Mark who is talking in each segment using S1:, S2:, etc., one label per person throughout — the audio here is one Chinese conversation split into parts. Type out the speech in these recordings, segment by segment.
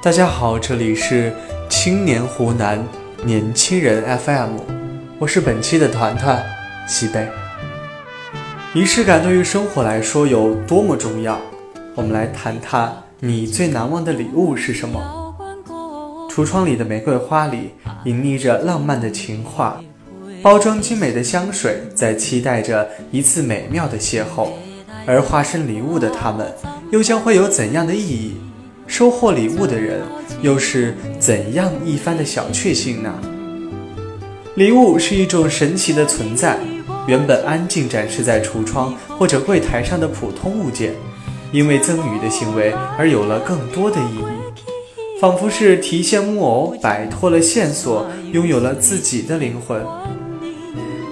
S1: 大家好，这里是青年湖南年轻人 FM，我是本期的团团西贝。仪式感对于生活来说有多么重要？我们来谈谈你最难忘的礼物是什么？橱窗里的玫瑰花里隐匿着浪漫的情话，包装精美的香水在期待着一次美妙的邂逅，而化身礼物的他们又将会有怎样的意义？收获礼物的人又是怎样一番的小确幸呢？礼物是一种神奇的存在，原本安静展示在橱窗或者柜台上的普通物件，因为赠予的行为而有了更多的意义，仿佛是提线木偶摆脱了线索，拥有了自己的灵魂。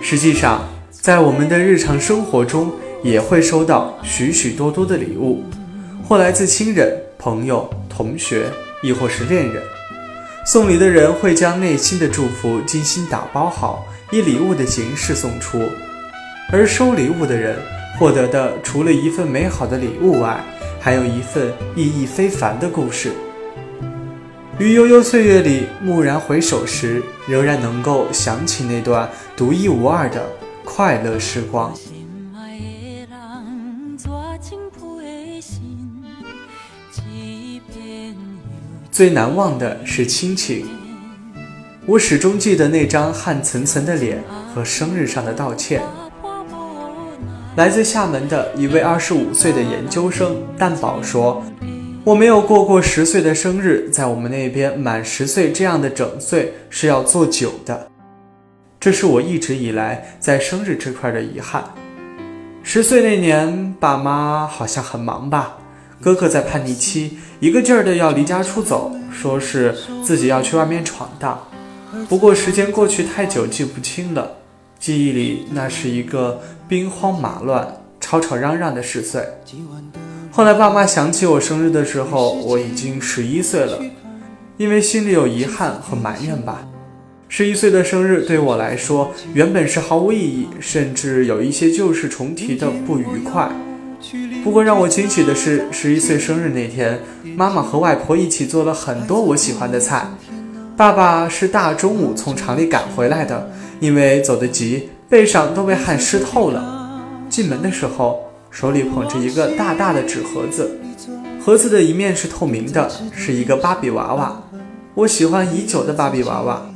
S1: 实际上，在我们的日常生活中，也会收到许许多多的礼物，或来自亲人。朋友、同学，亦或是恋人，送礼的人会将内心的祝福精心打包好，以礼物的形式送出；而收礼物的人获得的，除了一份美好的礼物外，还有一份意义非凡的故事。于悠悠岁月里蓦然回首时，仍然能够想起那段独一无二的快乐时光。最难忘的是亲情，我始终记得那张汗涔涔的脸和生日上的道歉。来自厦门的一位二十五岁的研究生蛋宝说：“我没有过过十岁的生日，在我们那边满十岁这样的整岁是要做酒的，这是我一直以来在生日这块的遗憾。十岁那年，爸妈好像很忙吧。”哥哥在叛逆期，一个劲儿的要离家出走，说是自己要去外面闯荡。不过时间过去太久，记不清了。记忆里那是一个兵荒马乱、吵吵嚷嚷的十岁。后来爸妈想起我生日的时候，我已经十一岁了。因为心里有遗憾和埋怨吧，十一岁的生日对我来说原本是毫无意义，甚至有一些旧事重提的不愉快。不过让我惊喜的是，十一岁生日那天，妈妈和外婆一起做了很多我喜欢的菜。爸爸是大中午从厂里赶回来的，因为走得急，背上都被汗湿透了。进门的时候，手里捧着一个大大的纸盒子，盒子的一面是透明的，是一个芭比娃娃，我喜欢已久的芭比娃娃。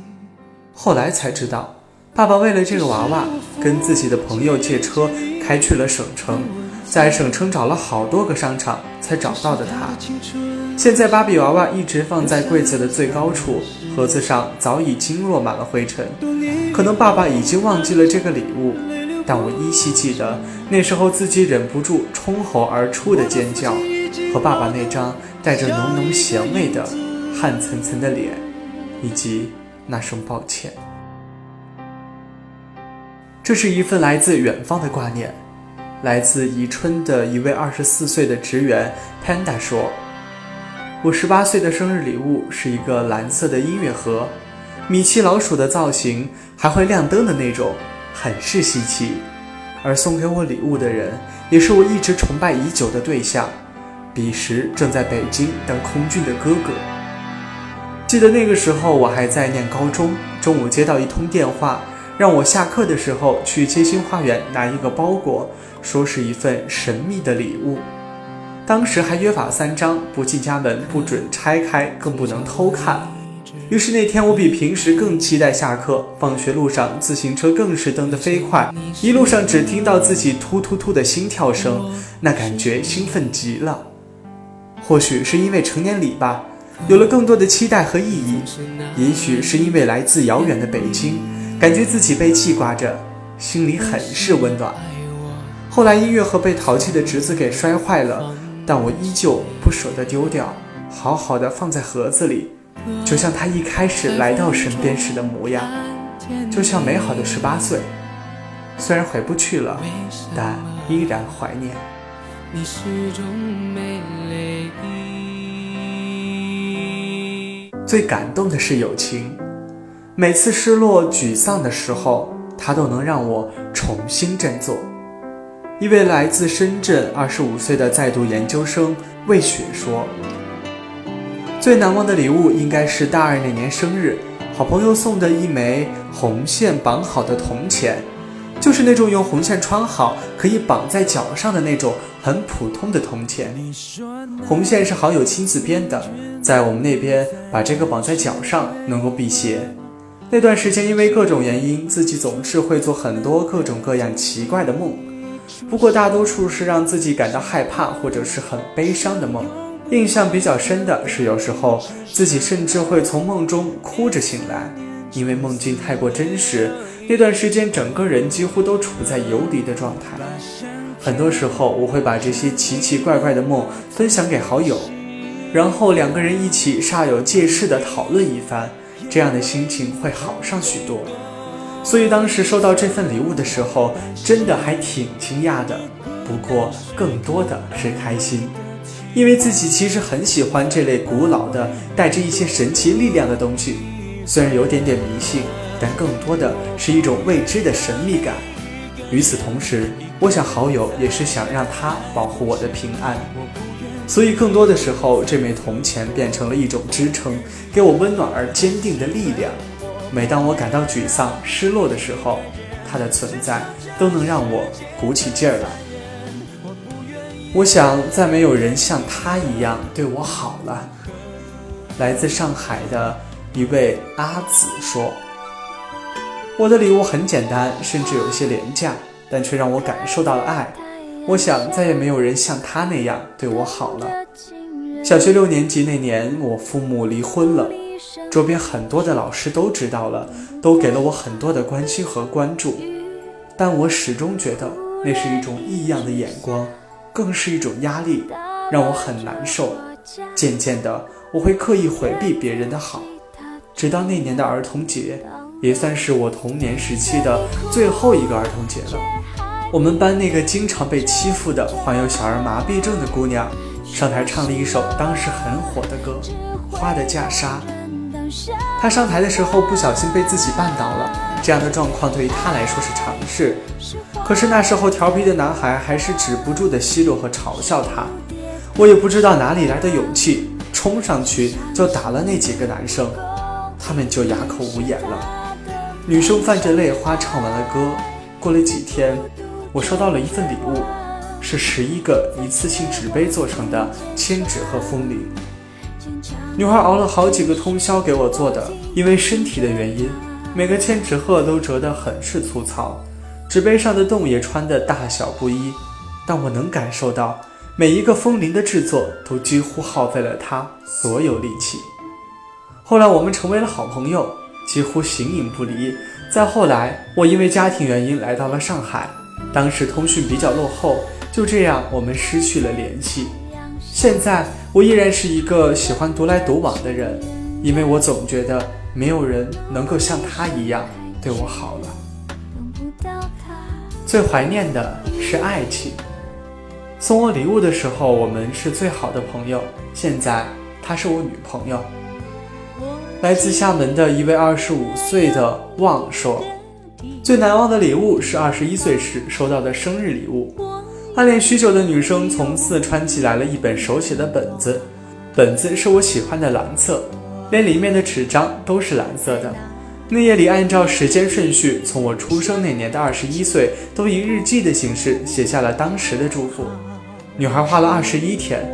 S1: 后来才知道，爸爸为了这个娃娃，跟自己的朋友借车开去了省城。在省城找了好多个商场才找到的它。现在芭比娃娃一直放在柜子的最高处，盒子上早已经落满了灰尘。可能爸爸已经忘记了这个礼物，但我依稀记得那时候自己忍不住冲喉而出的尖叫，和爸爸那张带着浓浓咸味的汗涔涔的脸，以及那声抱歉。这是一份来自远方的挂念。来自宜春的一位二十四岁的职员 Panda 说：“我十八岁的生日礼物是一个蓝色的音乐盒，米奇老鼠的造型，还会亮灯的那种，很是稀奇。而送给我礼物的人，也是我一直崇拜已久的对象，彼时正在北京当空军的哥哥。记得那个时候我还在念高中，中午接到一通电话，让我下课的时候去街心花园拿一个包裹。”说是一份神秘的礼物，当时还约法三章：不进家门，不准拆开，更不能偷看。于是那天我比平时更期待下课。放学路上，自行车更是蹬得飞快，一路上只听到自己突突突的心跳声，那感觉兴奋极了。或许是因为成年礼吧，有了更多的期待和意义；也许是因为来自遥远的北京，感觉自己被记挂着，心里很是温暖。后来音乐盒被淘气的侄子给摔坏了，但我依旧不舍得丢掉，好好的放在盒子里，就像他一开始来到身边时的模样，就像美好的十八岁。虽然回不去了，但依然怀念。最感动的是友情，每次失落沮丧的时候，他都能让我重新振作。一位来自深圳、二十五岁的在读研究生魏雪说：“最难忘的礼物应该是大二那年生日，好朋友送的一枚红线绑好的铜钱，就是那种用红线穿好可以绑在脚上的那种很普通的铜钱。红线是好友亲自编的，在我们那边把这个绑在脚上能够辟邪。那段时间因为各种原因，自己总是会做很多各种各样奇怪的梦，不过大多数是让自己感到害怕或者是很悲伤的梦。印象比较深的是，有时候自己甚至会从梦中哭着醒来，因为梦境太过真实。那段时间，整个人几乎都处在游离的状态。很多时候，我会把这些奇奇怪怪的梦分享给好友，然后两个人一起煞有介事地讨论一番，这样的心情会好上许多。所以当时收到这份礼物的时候，真的还挺惊讶的，不过更多的是开心。因为自己其实很喜欢这类古老的、带着一些神奇力量的东西，虽然有点点迷信，但更多的是一种未知的神秘感。与此同时，我想好友也是想让他保护我的平安，所以更多的时候，这枚铜钱变成了一种支撑，给我温暖而坚定的力量。每当我感到沮丧、失落的时候，它的存在都能让我鼓起劲儿来。我想，再没有人像他一样对我好了。来自上海的一位阿紫说：“我的礼物很简单，甚至有些廉价，但却让我感受到了爱。我想，再也没有人像他那样对我好了。”小学六年级那年，我父母离婚了，周边很多的老师都知道了，都给了我很多的关心和关注，但我始终觉得那是一种异样的眼光。更是一种压力，让我很难受。渐渐的，我会刻意回避别人的好，直到那年的儿童节，也算是我童年时期的最后一个儿童节了。我们班那个经常被欺负的、患有小儿麻痹症的姑娘，上台唱了一首当时很火的歌《花的嫁纱》。她上台的时候不小心被自己绊倒了。这样的状况对于她来说是常事，可是那时候调皮的男孩还是止不住的奚落和嘲笑她。我也不知道哪里来的勇气，冲上去就打了那几个男生，他们就哑口无言了。女生泛着泪花唱完了歌。过了几天，我收到了一份礼物，是十一个一次性纸杯做成的千纸鹤风铃。女孩熬了好几个通宵给我做的，因为身体的原因。每个千纸鹤都折得很是粗糙，纸杯上的洞也穿得大小不一，但我能感受到每一个风铃的制作都几乎耗费了她所有力气。后来我们成为了好朋友，几乎形影不离。再后来，我因为家庭原因来到了上海，当时通讯比较落后，就这样我们失去了联系。现在我依然是一个喜欢独来独往的人，因为我总觉得。没有人能够像他一样对我好了。最怀念的是爱情。送我礼物的时候，我们是最好的朋友。现在她是我女朋友。来自厦门的一位二十五岁的旺说：“最难忘的礼物是二十一岁时收到的生日礼物。暗恋许久的女生从四川寄来了一本手写的本子，本子是我喜欢的蓝色。”连里面的纸张都是蓝色的。那夜里，按照时间顺序，从我出生那年的二十一岁，都以日记的形式写下了当时的祝福。女孩花了二十一天，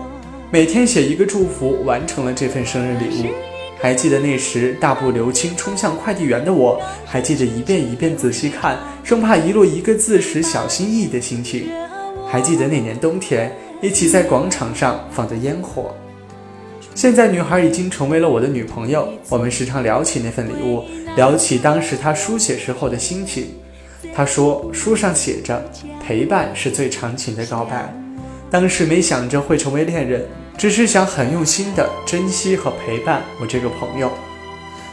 S1: 每天写一个祝福，完成了这份生日礼物。还记得那时大步流星冲向快递员的我，还记得一遍一遍仔细看，生怕遗落一个字时小心翼翼的心情。还记得那年冬天，一起在广场上放着烟火。现在女孩已经成为了我的女朋友，我们时常聊起那份礼物，聊起当时她书写时候的心情。她说书上写着陪伴是最长情的告白，当时没想着会成为恋人，只是想很用心的珍惜和陪伴我这个朋友。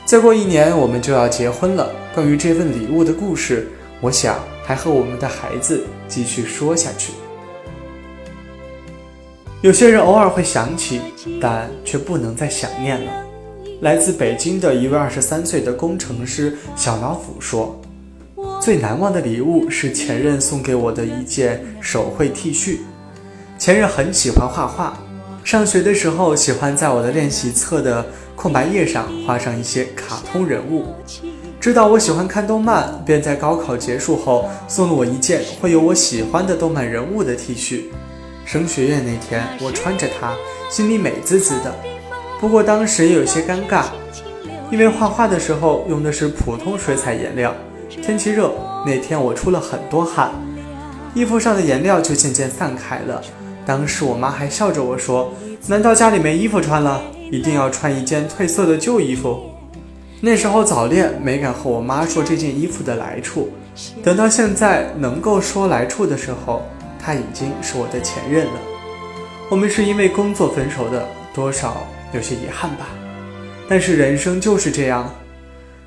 S1: 再过一年我们就要结婚了，关于这份礼物的故事，我想还和我们的孩子继续说下去。有些人偶尔会想起，但却不能再想念了。来自北京的一位二十三岁的工程师小老虎说：“最难忘的礼物是前任送给我的一件手绘 T 恤。前任很喜欢画画，上学的时候，喜欢在我的练习册的空白页上画上一些卡通人物。知道我喜欢看动漫，便在高考结束后送了我一件会有我喜欢的动漫人物的 T 恤。升学院那天，我穿着它，心里美滋滋的。不过当时也有些尴尬，因为画画的时候用的是普通水彩颜料，天气热，那天我出了很多汗，衣服上的颜料就渐渐散开了。当时我妈还笑着我说：“难道家里没衣服穿了？一定要穿一件褪色的旧衣服？”那时候早恋，没敢和我妈说这件衣服的来处。等到现在能够说来处的时候，她已经是我的前任了。我们是因为工作分手的，多少有些遗憾吧。但是人生就是这样，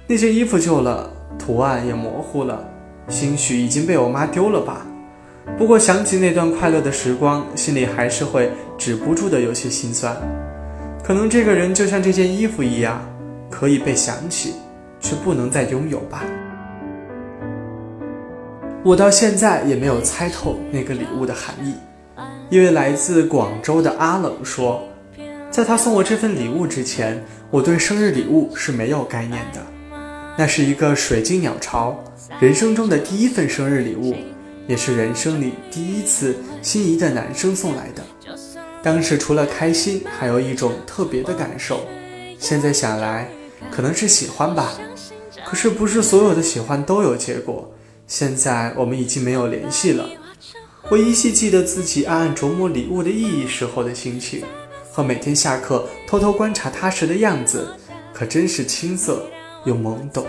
S1: 那件衣服旧了，图案也模糊了，兴许已经被我妈丢了吧。不过想起那段快乐的时光，心里还是会止不住的有些心酸。可能这个人就像这件衣服一样，可以被想起，却不能再拥有吧。我到现在也没有猜透那个礼物的含义。一位来自广州的阿冷说，在他送我这份礼物之前，我对生日礼物是没有概念的。那是一个水晶鸟巢，人生中的第一份生日礼物。也是人生里第一次心仪的男生送来的，当时除了开心，还有一种特别的感受。现在想来，可能是喜欢吧。可是不是所有的喜欢都有结果。现在我们已经没有联系了。我依稀记得自己暗暗琢磨礼物的意义时候的心情，和每天下课偷偷观察他时的样子，可真是青涩又懵懂。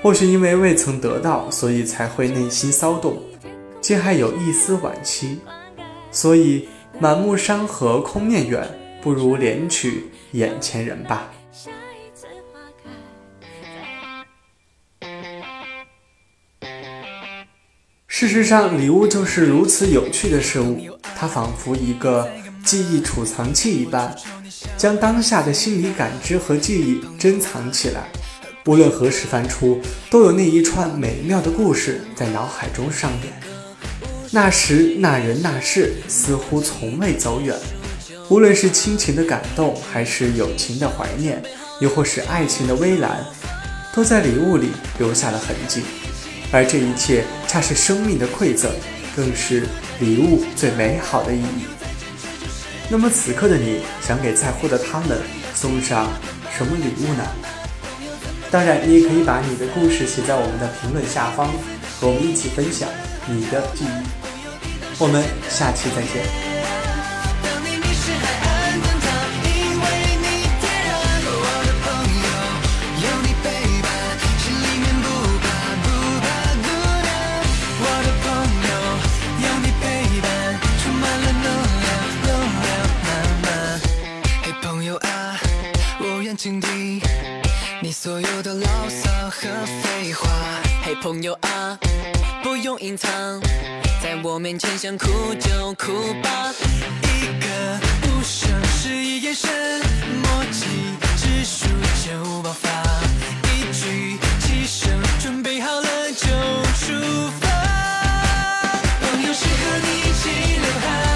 S1: 或许因为未曾得到，所以才会内心骚动，竟还有一丝惋惜。所以满目山河空念远，不如怜取眼前人吧。事实上，礼物就是如此有趣的事物，它仿佛一个记忆储藏器一般，将当下的心理感知和记忆珍藏起来。无论何时翻出，都有那一串美妙的故事在脑海中上演。那时那人那事似乎从未走远，无论是亲情的感动，还是友情的怀念，又或是爱情的微澜，都在礼物里留下了痕迹。而这一切，恰是生命的馈赠，更是礼物最美好的意义。那么此刻的你，想给在乎的他们送上什么礼物呢？当然，你也可以把你的故事写在我们的评论下方，和我们一起分享你的记忆。我们下期再见。面前想哭就哭吧，一个无声示意眼神，默契指数就爆发，
S2: 一句起身准备好了就出发，朋友是和你一起流汗。